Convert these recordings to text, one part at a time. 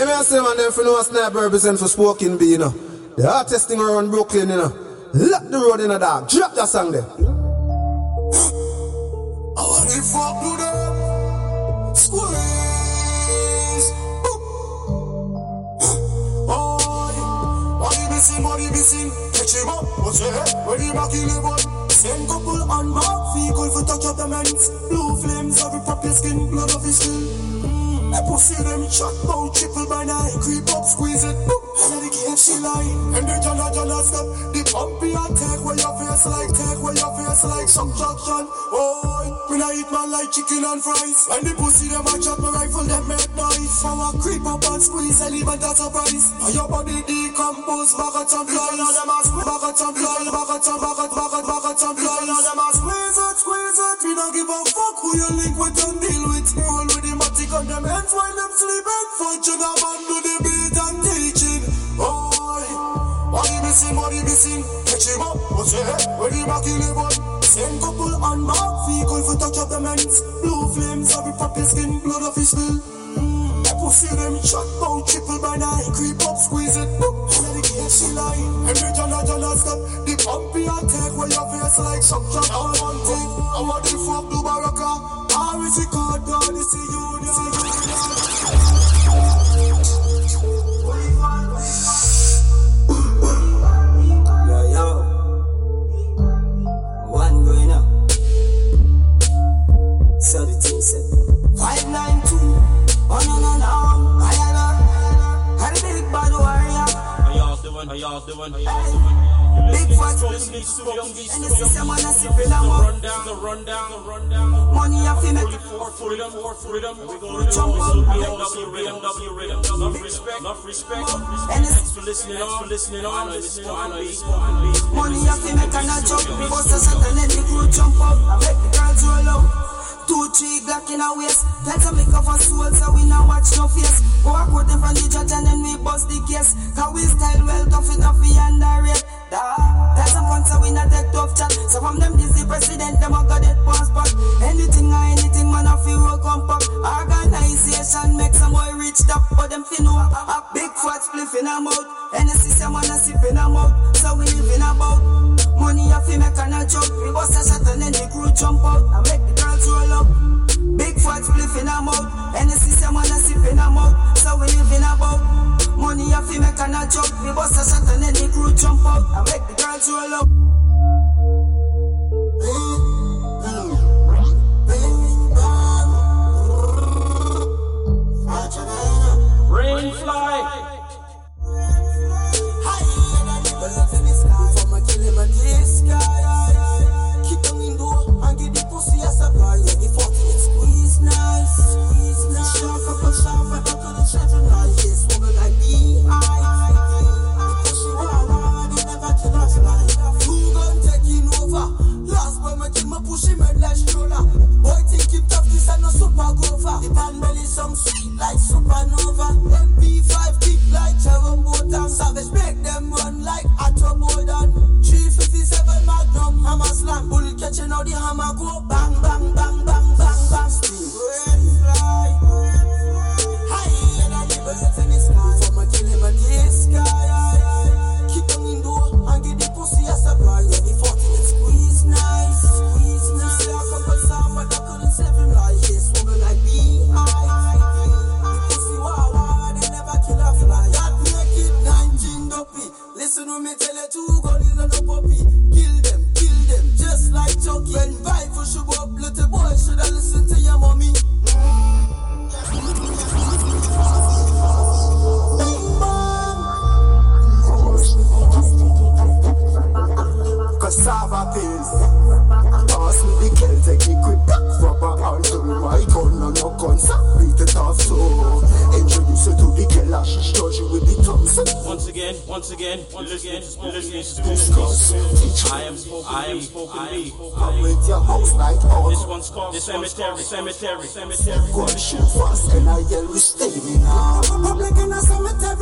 Yeah, me say man, them for no sniper represent for Spoken B, you know. The artist thing around Brooklyn, you know. Lock the road in a dark. Drop that song there. I want to fuck to them. Squeeze. Oh, body missing, body missing. Catch him up. What's your head? Ready back in the one. Same couple unmarked vehicle for touch up the men's. Blue flames, every pop your skin, blood of his skin. I pussy them shot bout triple by nine. Creep up, squeeze it, boop. And the KFC line And the jala jala stop. The pumpy attack where your face like Take where your face like. Subtraction Oh, when I eat man like chicken and fries. And the pussy them a chop my rifle them make noise. So I creep up and squeeze and leave a that surprise And your body decompose Bagat and flies. Bagat and flies Bagat and bagat bagat bagat bagat and flies. Squeeze. It, squeeze it. We don't give a fuck who you link with and deal with the back in the boy? Same couple unmarked vehicle for touch up the men's. Blue flames, every his skin, blood of his spill. Mm, I pussy them shot bout triple by nine. Creep up, squeeze it, boop. And the KFC line. Every jana jana stop. The pumpy attack where your face like suction. I want it. I want the fuck do baraka. Or is it called God? Is it union? Doing? How y'all doing? How y'all doing? Big. Listening the young And the system man a sipping a mug. rundown, the rundown, the rundown. Money fi make. For freedom, freedom. We gonna do Jump up. BMW rhythm, W rhythm. Enough respect, enough respect. And it's for listening on, listening on. I know this spoken beat, spoken beat. Money a fi make and a jump. Bust a shot and then the crew jump up. I make the girls roll out. Two, three Glock in a waist. Tell make up for soul so we not watch no face. Go a quote in front the judge and then we bust the case. Cause we style well tough enough we underrate. Tell some fun so we not take tough chat. So from them this the president them a got it passport. Anything or anything man a fi roll compact. Organization make some boy rich top but them fi know a, a big fat spliff in a mouth. Any system man a sip in a mouth. So we living about. Money fi make and a joke. We bust a shot and then the crew jump out and make the girls roll up. Big fat spliff in a mouth. Any system man a sip in a mouth. So we living about. Money a fi make and a joke. We bust a shot and then the crew jump out and make the girls roll up.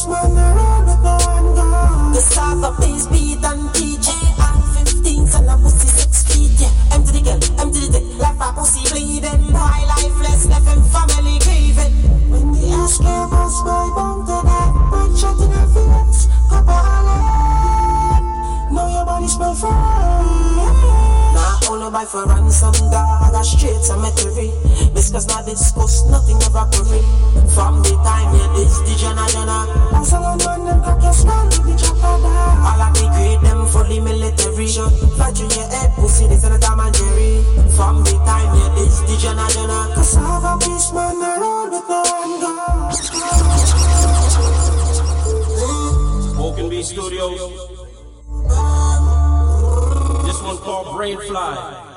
Cassava piece, man, they roll with no one gun. Cassava piece, beat and PJ. I'm 15, and a pussy six feet, yeah. Empty the girl, empty the dick, left my pussy bleeding. Boy lifeless, left him family grieving. When the ash came us, my bone to that. One shot in island. Know your body smell fine. Nah, only buy for ransom dog, a straight cemetery. Because not discuss, nothing ever worry. From the time yeah, this the jana jana. Pass along man, them crack your skull with the chopper dog. All of the grade, them fully military. Shot, flat in your head, eh, pussy, this and the Tom and Jerry. From the time yeah, this the jana jana. Cassava piece, man, they roll with no one gun. Broken Bee Studios. This one called Brain Fly.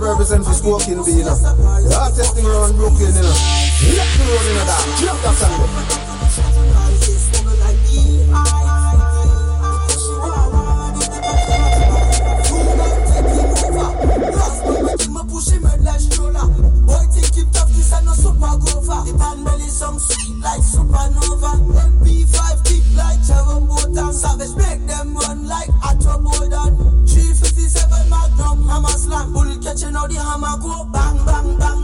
Represent for Smoking Bee, you uh. know. The artist thing around Brooklyn, you know. Let the road in the dark. Drop that song there. Like supernova, MP5 kick like Trevor Motor, Savage make them run like Atro catching out the hammer go bang bang bang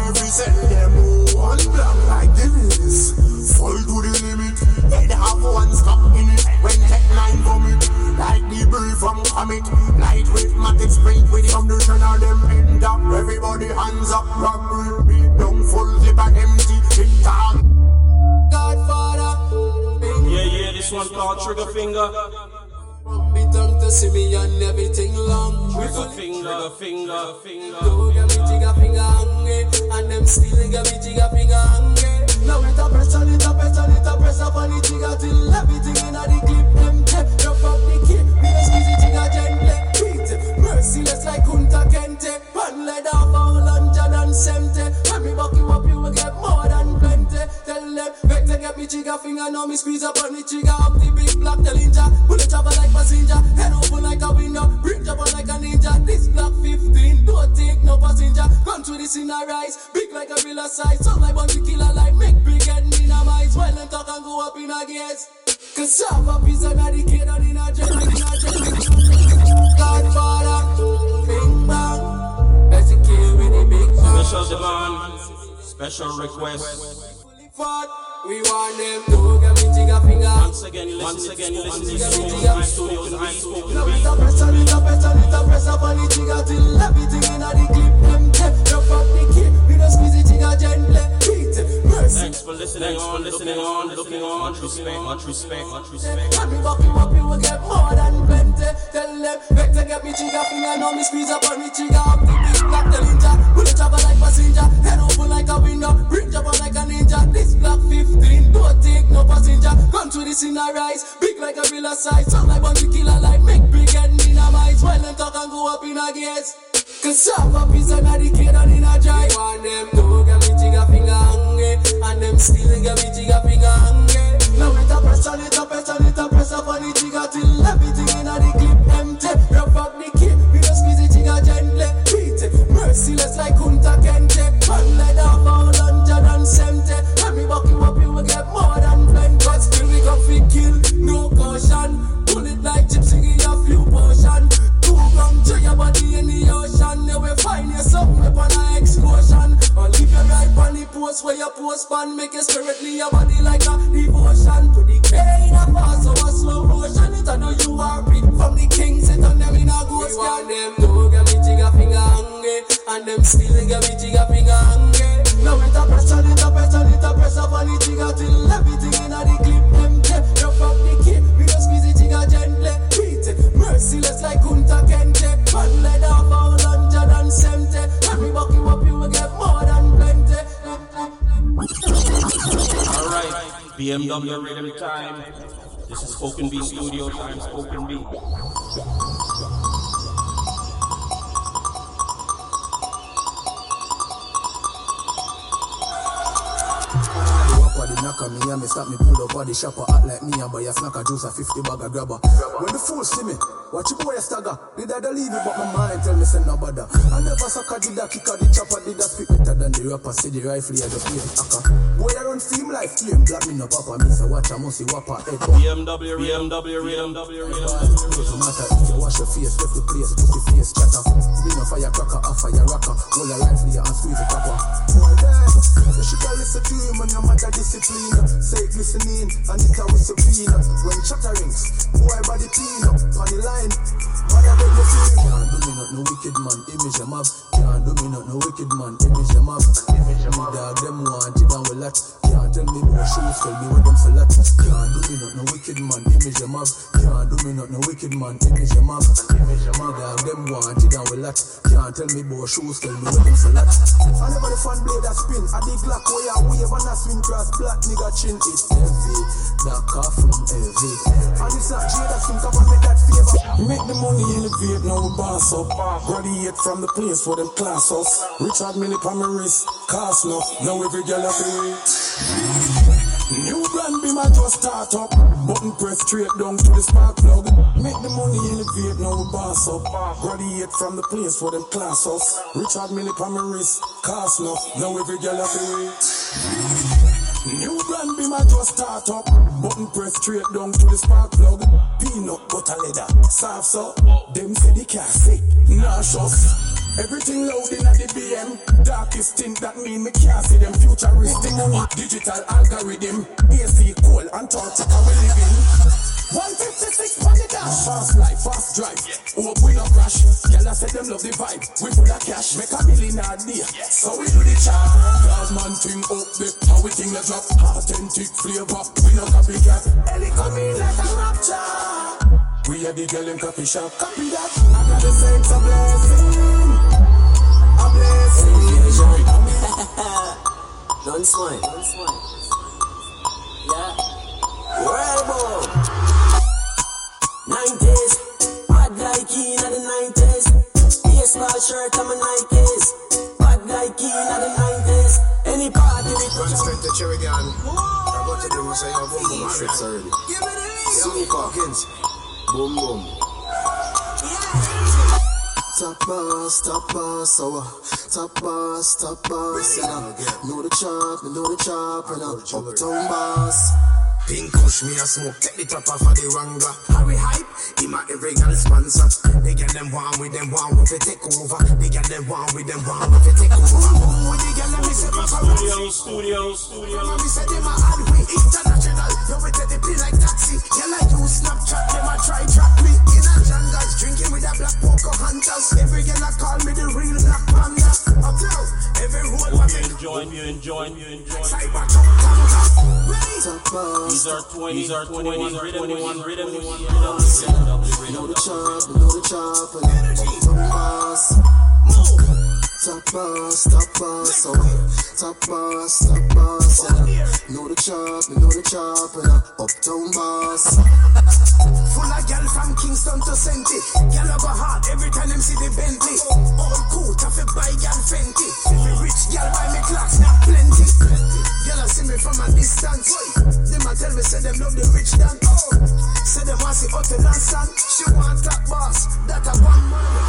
We come send them home One black like this. Full to the limit. Head have one stop in it. When tech nine vomit Like the bird from comet Lightweight matic sprint with the condition of them. End up Everybody hands up Rock beat down full clip and empty. Tick tock Godfather, Yeah, yeah, this one called Trigger Finger. Be tongue to see me and everything long. Trigger Finger, finger, finger. Go get me jigga finger hungry, and them still get me jigga finger hungry. Now it a press on it a press on it a press up on the jigga till everything inna the clip empty. Drop up the key, me a squeeze the jigga gently. Beat merciless like Kunta Kinte. Pan lead off all London and Semte. When me buck you up, you will get more than plenty. Tell them, better get me trigger finger, now me squeeze up on the trigger up the big black Dillinger. Bullet travel like passenger, head open like a window, bring up like a ninja. This black 15, don't take no passenger. Come to this in a rise, big like a villa size. Sound like bunch killer like make big head in a mice. While them talk and go up in a gates. Cause Shabba is another kid and in a jet, in a jet. Godfather, bing bang. Let's kill with the big bang. Special demand, special request. We want them to get me jigger finger. Once again, listen, once again, you listen to the studios, I'm spoken Now it's a pressure, it's a pressure, it's a pressure on the trigger till everything in the clip empty. Drop up the key, we don't squeeze the trigger gently. Beat it, mercy. Thanks for listening on, listening on, looking on. Much respect, much respect, much respect. When we buck you up, you will get more than plenty. Tell them, vector get me trigger finger, now me squeeze up on the trigger up the big black Dillinger. Bullet travel like passenger, head open like a window, bring up like a ninja. This black 15, don't take no passenger. Come to this in a rise, big like a villa size. Sound like bunch killer like make big head in a mice. While them talk and go up in a gates. Cause Shabba is another kid and in a drive. Want them to get me trigger finger hungry, and them still get me trigger finger hungry. Now it a pressure, it a pressure, it a pressure on the trigger till everything in the clip empty. Rough up the key, we don't squeeze the trigger gently. Beat it, merciless like Kunta Kinte. Let off all hundred and seventy. When we buck you up, you will get more than plenty. But still we got fi kill, no caution. Bullet like gypsy, give you a few potion. Gun to your body in the ocean. You will find you something upon a excursion. Or leave you right on the post where you post pan. Make your spirit leave your body like a devotion to the king. A fast so a slow motion. It I know you are free from the kings. It on them in a ghost. Want them to get me trigger finger hungry, and them still get me trigger finger hungry. Now it a pressure, it a pressure, it a pressure on the trigger till everything in a the clip empty. Drop up the key, we don't squeeze the trigger gently. Beat it, merciless like Kunta BMW Rhythm Time. This is Spoken B Studio Time, Spoken B. The knocker me and me stop me pull up body shopper act like me and buy a snacker juice a 50 bag of grabber. When the fool see me, watch your boy a stagger. Did I leave it but my mind tell me say no bother. I never sucker did that kick out the chopper did that spit better than the rapper. See the rifle I just play hacker. Boy I run film life claim black me no papa me say watch I must see wapper head bump. BMW, BMW, BMW, BMW. Doesn't matter if you wash your face, left the place, put your face chatter. Spin a firecracker, a fire rocker, hold a rifle and squeeze the copper. You should have listen to him when your mother discipline. Say it listening, and it a whistle clean. When chatter rings, boy body clean up, on the line. Not no wicked man, image them up. Can't do me not no wicked man, image them up. Image them up. Dog them want it and we lot. Can't tell me about shoes, tell me what them for lot. Can't do me not no wicked man, image them up. Can't do me not no wicked man, image them up. Image them up. Dog them want it and we lot. Can't tell me about shoes, tell me what them for lot. I never the fan blade that spin. I dig black way I wave and I swing cross black nigga chin is heavy. That cough from heavy. And it's not Jada think about make that favor. Make the money elevate, now we boss up. Graduate from the place for them class us. Richard Mille on my wrist, cost enough. Now every girl have to. New brand be my just start up. Button press straight down to the spark plug. Make the money elevate, now we boss up. Graduate from the place for them class us. Richard Mille on my wrist, cost enough. Now every girl have to. New brand be my just start up. Button press straight down to the spark plug. Peanut butter leather, soft so. Them say the car sick, nauseous. Everything loud in the BM. Darkest thing that mean me can't see them futuristic. Digital algorithm. AC cool, Antarctica we live in. 156 on the dash. Fast life, fast drive. Hope we no crash. Girl, I said them love the vibe. We full of cash. Make a million a day. So we do the chop. Cause man thing up there. How we thing the drop. Authentic flavor. We no copycat. Ellie come in like a rapture. We are the girl in coffee shop. Copy that. I got the a blessing. John Swine. Yeah. World Bowl. 90s. Bad like key in the 90s. Baseball shirt, I'm Nikes. Bad like key in the 90s. Anybody? to I'm to do I'm Boom, boom. Top boss, top boss, oh, top boss, top boss, you know, know the chop, me know the chop, you know, uptown boss. Pink kush me a smoke, take the top off of the wrangler. Harry hype, him a every girl sponsor. They get them one with them one with it take over. They get them one with them one with it take over. Boom with the girl, let me say Studio, studio, studio. Let me say them a hard way international. You we take the pill like taxi. Girl I use Snapchat, them a try track me. Black poker hunters. Every girl a call me the real black panda. I tell every road what you they enjoy, you enjoy, you enjoy. cyber truck tanker. Ready? Top boss, These are 20, these are 21 rhythm, 21 rhythm. know the chop, me know the chop, you know, uptown boss. Top boss, top boss, oh, top boss, top boss, you know, know the chop, me know the chop, you know, uptown boss. Full of gal from Kingston to Senti. Gal have a heart every time them see the Bentley. All cool, tough to buy gal Fenty. Every rich gal buy me clocks, not plenty. Gal see me from a distance. Them a tell me say them love the rich dan. Say them want see hotel and sun. She want top boss, that a one man.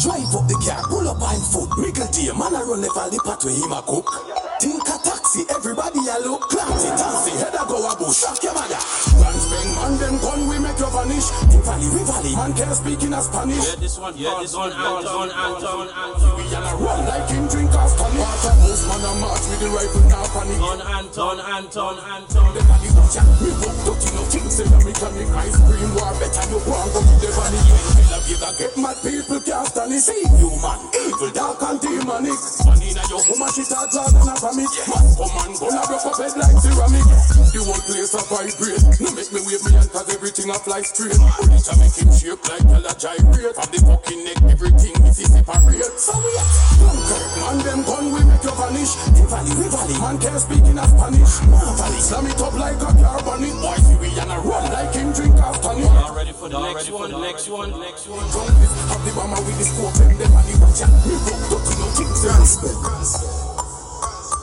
Drive up the car, pull up on foot. Mickle D, man a run level the path where him a cook. Think a taxi, everybody a look. Clancy, taxi, head a go a bush. Shock your mother. Run spring, man, them gun we make you vanish. In valley, we valley, man can't speak in a Spanish. Yeah, this one, yeah, this one, Anton, Anton, Anton. We a run like him drink off tonic. Water house, man a march with the rifle, now panic. On Anton, Anton, Anton. The valley watch ya. Me hook dirty, no things say that me can make ice cream war. Better you go and go to the valley. You that get mad people can't stand it. See you man, evil, dark and demonic. Money na your home and shit a jar than a vomit. Man come and go and broke up head like ceramic. The whole place a vibrate. No make me wave me hand cause everything a fly straight. Police a make him shake like a gyrate. From the fucking neck, everything is separate. So we at Dunkirk, man, them gun we make you vanish. We valley, man can't speak in a Spanish. Man valley, slam it up like a car bunny. Boy, see we and a run like him drink after me. Y'all ready for the next one, next one, next one. Drunk this, have the bomber with the scope, them them and the watch ya. Me broke dirty, no things. Respect.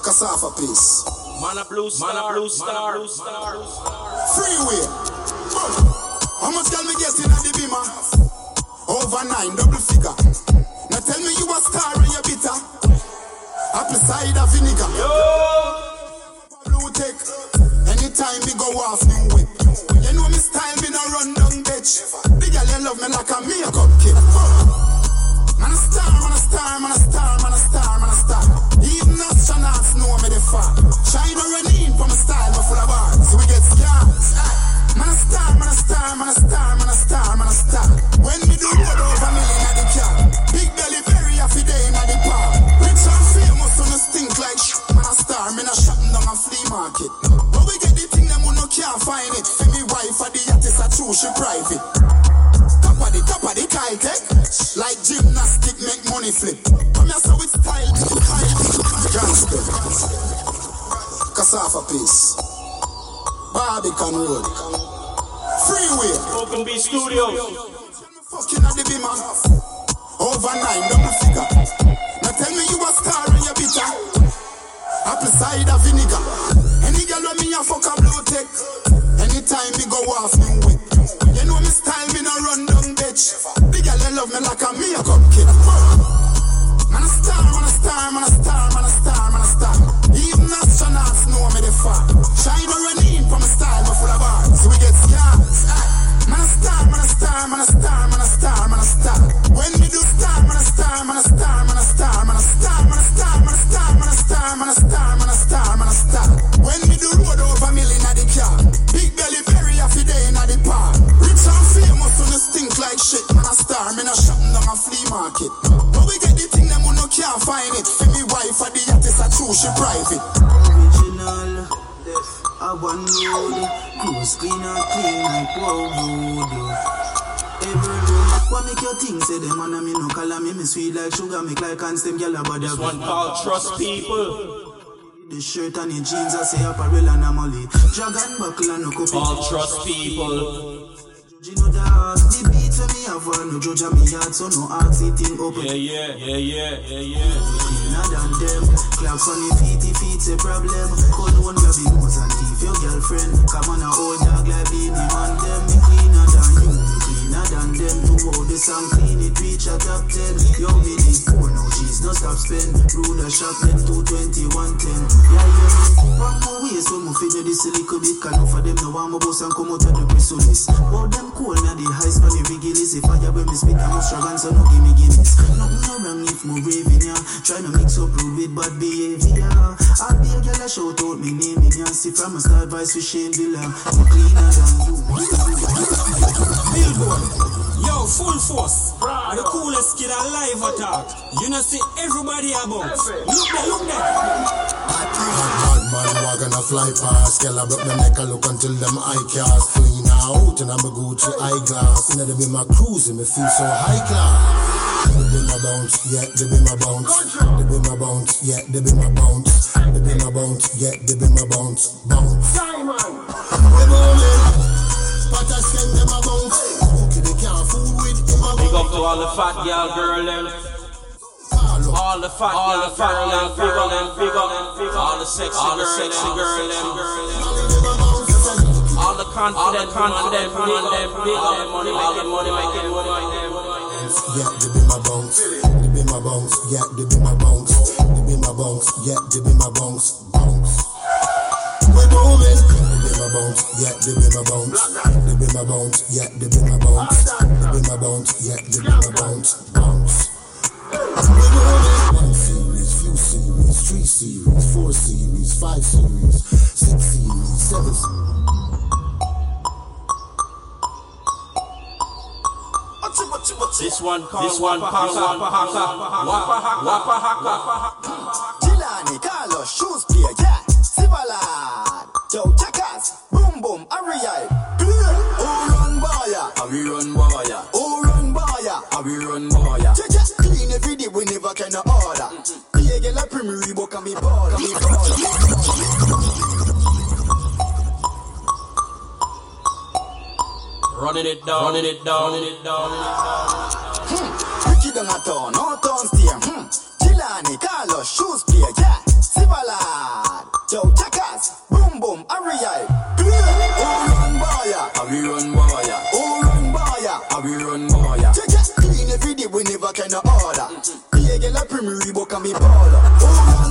Cassava piece. Man a blue star, blue star, blue star. Freeway. How much can me get in the beamer? Over nine, double figure. Now tell me you a star and you bitter. Apple cider vinegar. Yo. Blue tech. Anytime me go off new whip. You know me style, me no run down bitch. The girl you love me like a makeup kid. Man a star, man a star, man a star, man a star, man a star. Even astronauts know me the far. China run in from a style, but full of bars. So we get scars. Man a star, man a star, man a star, man a star, man a star. When me do road over me in the car. Big belly, very happy day in the park. Rich and famous, so no stink like sh- Man a star, me no shopping down a flea market. She private. Top of the top of the Kyle tech. Like gymnastic make money flip. Come here so with style. Transport. Cassava piece. Barbican Road. Freeway. Broken B Studios. Fucking at the beamer. Over nine, double figure. Now tell me you a star and you bitter. Apple cider vinegar. Any girl when me a fuck a blue tech time, we go off new you. Like sugar. Make like and stem gyal a body. This one called Trust People. The shirt and the jeans I say apparel and a molly. Dragon buckle and no cup. All trust people. Gino dog, the beat when me have one, no judge on me heart, so no it thing open. Yeah, yeah, yeah, yeah, yeah, yeah. Cleaner than them, clocks on the feet, if it's a problem. Call one grab nose and thief your girlfriend. Come on, a old dog like Beenie Man, them me cleaner than you, than them. To hold the song clean, it reach a top ten. Yo, me need four, no cheese, no stop spend. Rule a shot, then 220, 110. Yeah, yeah, one more ways when we finish this a little bit, can for them no one more boss and come out of the chrysalis. But them cool now the high span the rigilis. If I when me spit, I'm struggle, so no give me Guinness. Nothing no wrong if me raving ya. Try to mix up rude with bad behavior. I be a girl, I shout out me name in ya. See from a start vice with Shane Villa. I'm cleaner than you. Billboard. Yo, full force. The coolest kid alive attack. You know see everybody about. Look there, look there. Bad man wagon a fly past. Girl I broke my neck I look until them eye cast. Clean out and I'm a Gucci eyeglass. Inna them in my cruise and me feel so high class. They be my bounce, yeah, they be my bounce. They be my bounce, yeah, they be my bounce. They be my bounce, yeah, they be my bounce. Bounce. We booming But I send them a bounce. they can't fool with Big up to all the fat girl girl them. All the fat, all the fat girl, big up them, big up big up all the sexy girl, sexy girl, them. All the confident, confident, big up them, big up them, money making, money making, money making. Money. Yeah, they be my bounce. They be my bounce. Yeah, they be my bounce. They be my bounce. Yeah, they be my bounce. Bounce. We moving. They be my bounce. Yeah, they be my bounce. They be my bounce. Yeah, they be my bounce. They be my bounce. Yeah, they be my bounce. Bounce. One series, few series, three series, four series, five series, six series, seven. series. This one called this one called Wappa Haka, Wappa Haka, Wappa Haka. Gilani, Carlos, shoes player, yeah. Sivalad, Joe Jackers, boom boom, Ariel. Oh run boya, How we run boya, oh run boya. how we run boya. Yeah. Clean every day, we never can order. Be a girl a premier Reebok and me ball, me ball. Running it down, running it down, running it down. Hmm. Ricky down a town, no town steer. Hmm. Gilani, Carlos, shoes player, yeah. Sivalad, Joe Jackers, boom boom, Ariel. Oh run boya, we run boya, oh run boya. how we run boya. Yeah, yeah. Clean every day, we never can order. Be a girl a premier Reebok and me ball. Oh run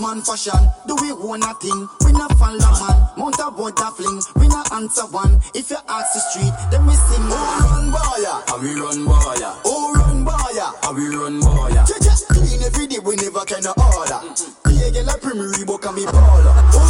Batman fashion. Do we own a thing? We na follow man. Mount a a fling. We na answer one. If you ask the street, then we sing. Oh run boya, How we run boya, oh run boya. how we run boya. Yeah, yeah. Clean every day, we never can order. Mm-hmm. Be a girl a premier Reebok and me baller. Oh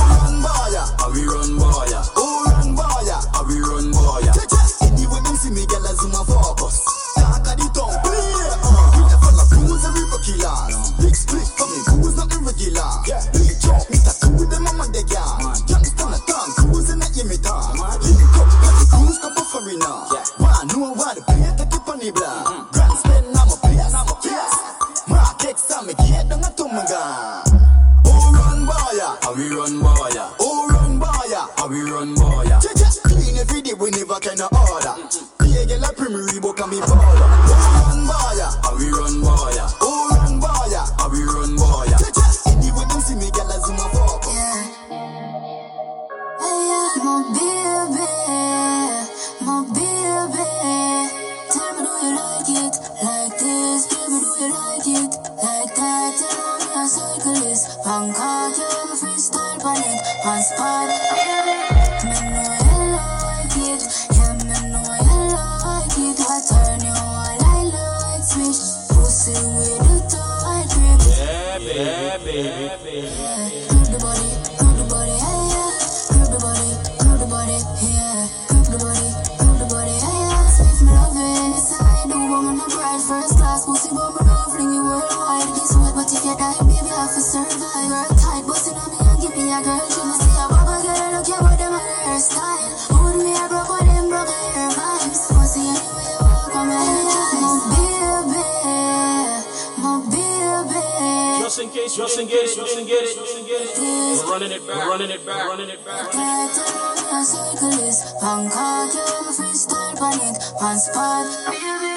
in case you didn't get it, you didn't get it, you didn't get it. We're running it back, we're running it back, running it back. Get around your cyclist Bangkok, you have a freestyle on it On spot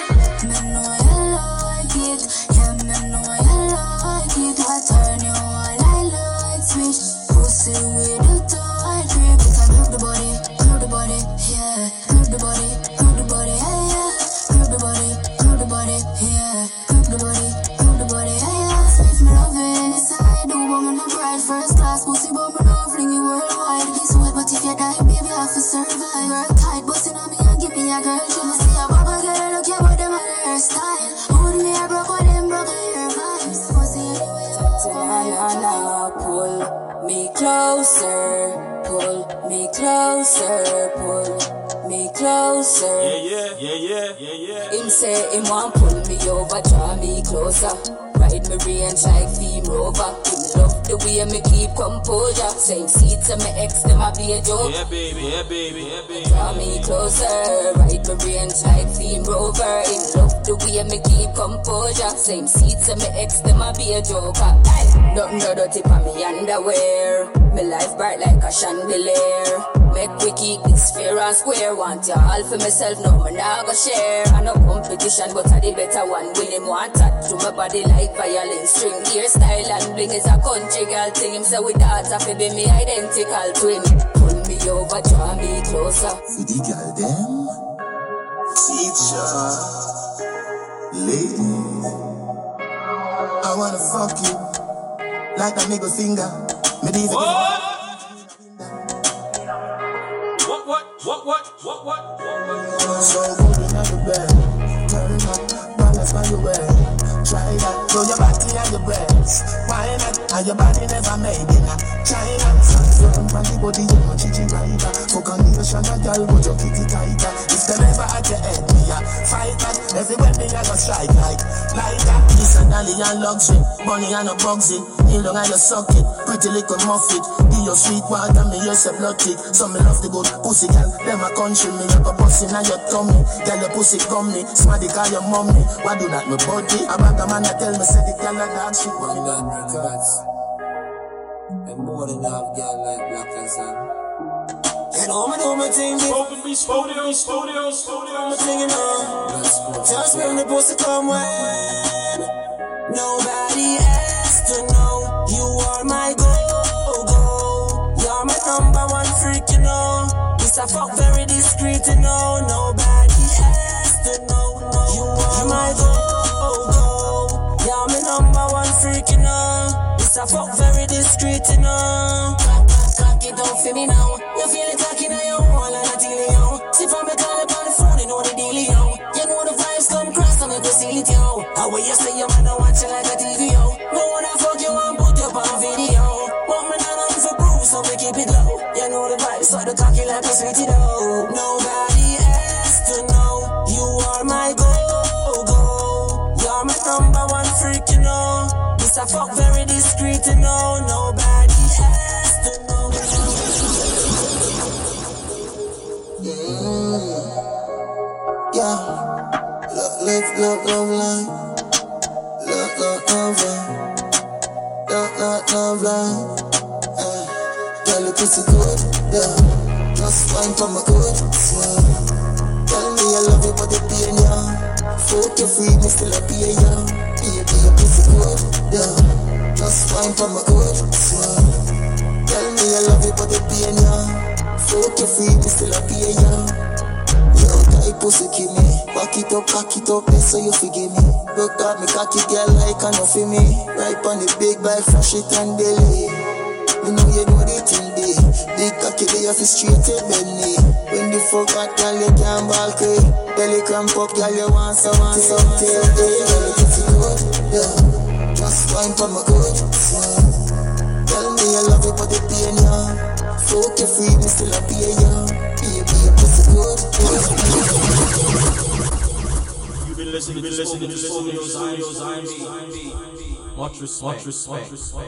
closer. Yeah, yeah, yeah, yeah, yeah, yeah. Him say him want pull me over, draw me closer. Ride me range like theme rover. Him love the way me keep composure. Same seat to my ex, them a be a joke. Yeah, baby, yeah, baby, yeah, baby. Draw me closer, ride me range like theme rover. Him love the way me keep composure. Same seat to my ex, them a be a joker. Aye. Nothing no dirty for me underwear. Me life bright like a chandelier. Make we keep this fair and square. Want you all for myself, no me nah go share. I no competition, but I the better one. Will him want touch to my body like violin string. Hairstyle and bling is a country girl thing. Him say with that, I fi be me identical twin. Pull me over, draw me closer. For the girl them Teacher Lady I wanna fuck you Like a nigga finger Me these What? What, what, what, what? So good in the bed Turn up, balance by your way Try that, throw your body and your breast Why not, and your body never made in a China Certain from the body, you know, chichi rider Fuck on a girl, but you keep it tighter If them ever at your head, me a fight me a go strike like, like that This a dolly and luxury, money and a bugsy You long and you suck it, pretty little muffet Be your sweet water, me yes a blood tick So me love the good pussy, girl, them a country Me a go bust in your tummy, girl, your pussy gummy Smarty call your mommy, why do that, me body? A bag of man a tell me, say the girl a dog shit But me not records And more than girl, like Black and Sun. You know my thing, bitch. Spoken me, studio, studio, studio. I'm singing on. Just when the pussy come when nobody has to know you are my go go. You're my number one freak, you know. This a fuck very discreet, you know. Nobody has to know you are my go go. You're my number one freak, you know. This a fuck very discreet, you know. Cock it down for me now. You feel it talking on your wall and I feel it. See from me call up on the phone, you know the deal, yo. You know the vibes come cross and I go it, yo. How will you say you wanna watch it like a TV, yo? No one I fuck you and put you on video. Want me not on for proof, so we keep it low. You know the vibes, so the cocky like a sweetie, though. Nobody has to know you are my go go. You're my number one freak, you know. This a fuck very Love, love line. Love, love, love line. Love, love, love line. Uh, girl, your pussy good. Yeah. Just fine for my good. Yeah. Tell me I love you, but it pain ya. Fuck you free, me still a pay ya. Baby, your pussy good. Yeah. Just fine for my good. Yeah. Tell me I love you, but it pain ya. Fuck you free, me still a pay. Yo, Hey pussy give me Back it up, cock it up, that's so you forgive me. Work hard, me cocky girl like I know for me. Right on the big bike fresh it and belly Me know you know the thing day Big cocky day off the street, take belly When the fuck hot girl, you can't balk it Belly cramp up, girl, you want some, want some Tell me, girl, you pretty good, yeah. Just wine for my good, Tell me you love it, but the pain, yeah. Fuck you free, me still a pay, yeah. Baby, you pussy good, yeah listening, been listening, been listening, been listening, been listening, been listening, been listening, been listening,